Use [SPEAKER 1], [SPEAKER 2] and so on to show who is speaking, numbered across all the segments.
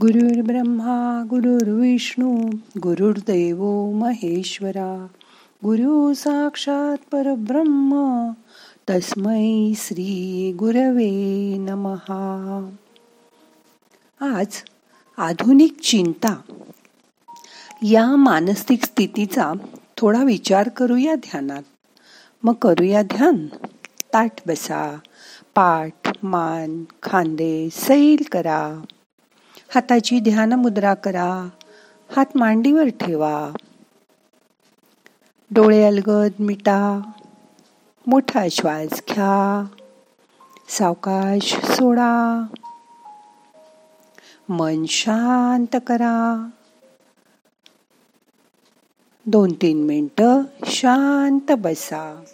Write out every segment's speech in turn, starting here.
[SPEAKER 1] गुरुर्ब्रह्मा गुरुर्विष्णू गुरुर्देव महेश्वरा गुरु साक्षात परब्रह्म तस्मै श्री गुरवे नमहा आज आधुनिक चिंता. या मानसिक स्थितीचा थोडा विचार करूया ध्यानात. मग करूया ध्यान. ताट बसा. पाठ मान खांदे सैल करा. हाताची ध्यान मुद्रा करा. हात मांडीवर ठेवा. डोळे अलगद मिटा. मोठा श्वास घ्या. सावकाश सोडा. मन शांत करा. दोन तीन मिनटं शांत बसा.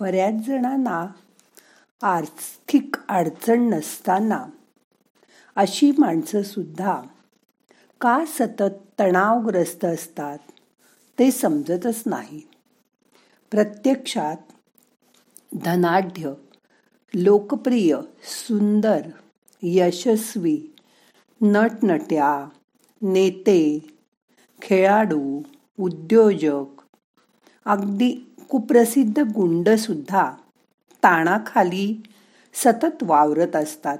[SPEAKER 1] बऱ्याच जणांना आर्थिक अडचण नसताना अशी माणसं सुद्धा का सतत तणावग्रस्त असतात ते समजतच नाही. प्रत्यक्षात धनाढ्य लोकप्रिय सुंदर यशस्वी नटनट्या नेते खेळाडू उद्योजक अगदी कुप्रसिद्ध गुंडसुद्धा ताणाखाली सतत वावरत असतात.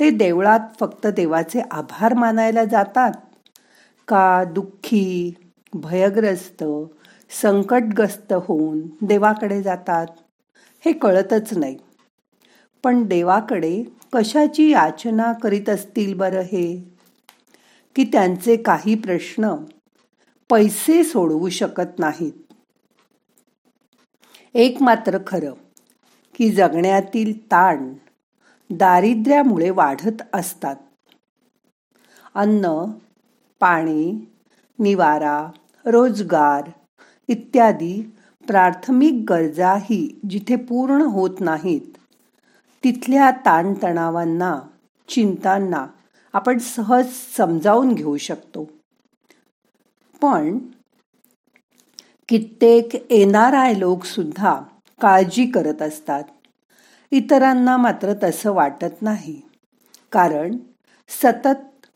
[SPEAKER 1] ते देवळात फक्त देवाचे आभार मानायला जातात. का दुःखी भयग्रस्त संकटग्रस्त होऊन देवाकडे जातात. हे कळतच नाही. पण देवाकडे कशाची याचना करीत असतील बरं हे? की त्यांचे काही प्रश्न पैसे सोडवू शकत नाहीत. एक मात्र खरं की जगण्यातील ताण दारिद्र्यामुळे वाढत असतात. अन्न पाणी निवारा रोजगार इत्यादी प्राथमिक गरजाही जिथे पूर्ण होत नाहीत तिथल्या ताणतणावांना चिंतांना आपण सहज समजावून घेऊ शकतो. पण कित्येक येणार आय लोकसुद्धा काळजी करत असतात. इतरांना मात्र तसं वाटत नाही. कारण सतत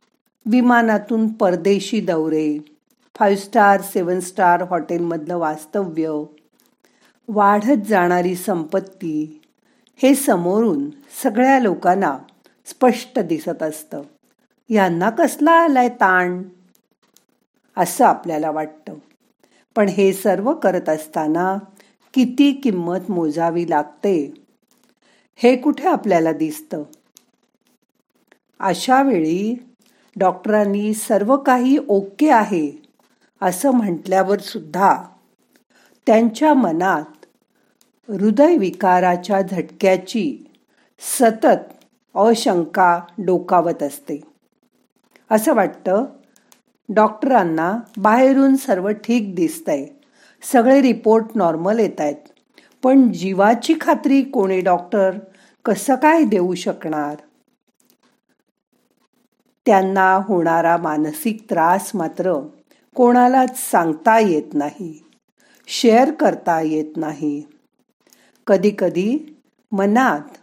[SPEAKER 1] विमानातून परदेशी दौरे फाईव्ह स्टार सेवन स्टार हॉटेलमधलं वास्तव्य वाढत जाणारी संपत्ती हे समोरून सगळ्या लोकांना स्पष्ट दिसत असतं. यांना कसला आलाय ताण? असं आपल्याला वाटतं. पण हे सर्व करत असताना किती किंमत मोजावी लागते? हे कुठे आपल्याला दिसतं? अशा वेळी डॉक्टरांनी सर्व काही ओके आहे. असं म्हटल्यावर सुद्धा त्यांच्या मनात हृदयविकाराच्या झटक्याची सतत अशंका डोकावत असते. असं वाटतं डॉक्टरांना बाहेरून सर्व ठीक दिसतंय. सगळे रिपोर्ट नॉर्मल येत आहेत. पण जीवाची खात्री कोणी डॉक्टर कसं काय देऊ शकणार? त्यांना होणारा मानसिक त्रास मात्र कोणालाच सांगता येत नाही शेअर करता येत नाही. कधी कधी मनात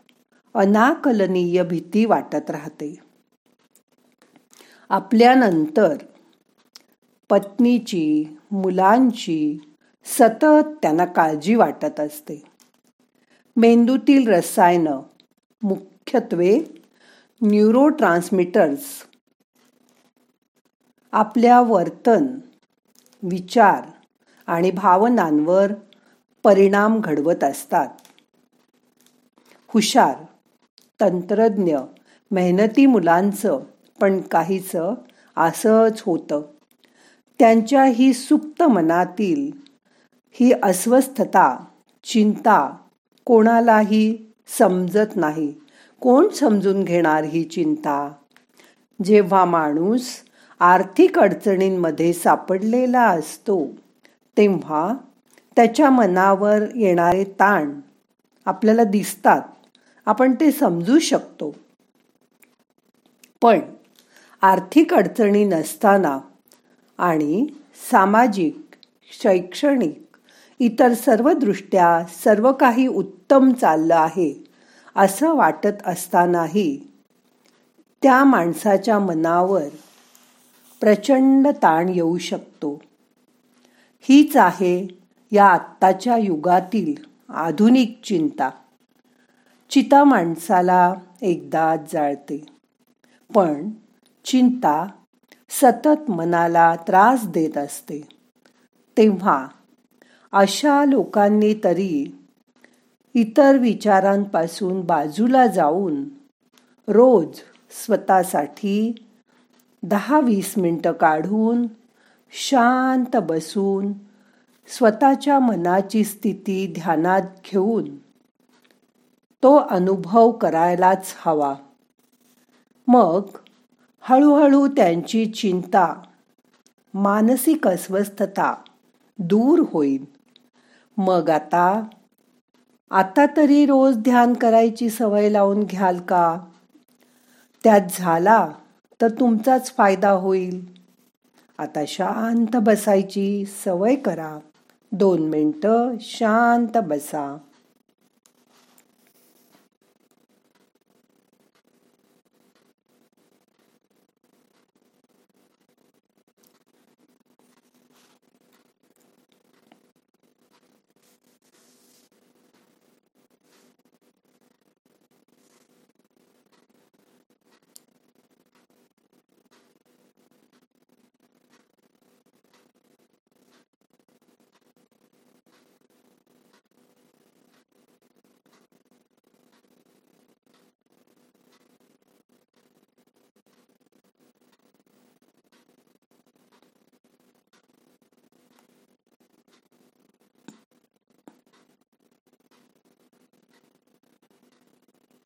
[SPEAKER 1] अनाकलनीय भीती वाटत राहते. आपल्यानंतर पत्नीची मुलांची सतत त्यांना काळजी वाटत असते. मेंदूतील रसायनं मुख्यत्वे न्यूरो आपल्या वर्तन विचार आणि भावनांवर परिणाम घडवत असतात. हुशार तंत्रज्ञ मेहनती मुलांचं पण काहीचं असंच होतं. त्यांच्या ही सुप्त मनातील ही अस्वस्थता चिंता कोणालाही समजत नाही. कोण समजून घेणार ही चिंता? जेव्हा माणूस आर्थिक अडचणींमध्ये सापडलेला असतो तेव्हा त्याच्या मनावर येणारे ताण आपल्याला दिसतात. आपण ते समजू शकतो. पण आर्थिक अडचणी नसताना आणि सामाजिक शैक्षणिक इतर सर्व दृष्ट्या सर्व काही उत्तम चाललं आहे असं वाटत असतानाही त्या माणसाच्या मनावर प्रचंड ताण येऊ शकतो. हीच आहे या आत्ताच्या युगातील आधुनिक चिंता. चिता माणसाला एकदा जाळते. पण चिंता सतत मनाला त्रास देत असते. तेव्हा अशा लोकांनी तरी इतर विचारांपासून बाजूला जाऊन रोज स्वतःसाठी दहा वीस मिनटं काढून शांत बसून स्वतःच्या मनाची स्थिती ध्यानात घेऊन तो अनुभव करायलाच हवा. मग हळूहळू त्यांची चिंता मानसिक अस्वस्थता दूर होईल. मग आता आता तरी रोज ध्यान करायची सवय लावून घ्याल का? त्यात झाला तर तुमचाच फायदा होईल. आता शांत बसायची सवय करा. दोन मिनटं शांत बसा.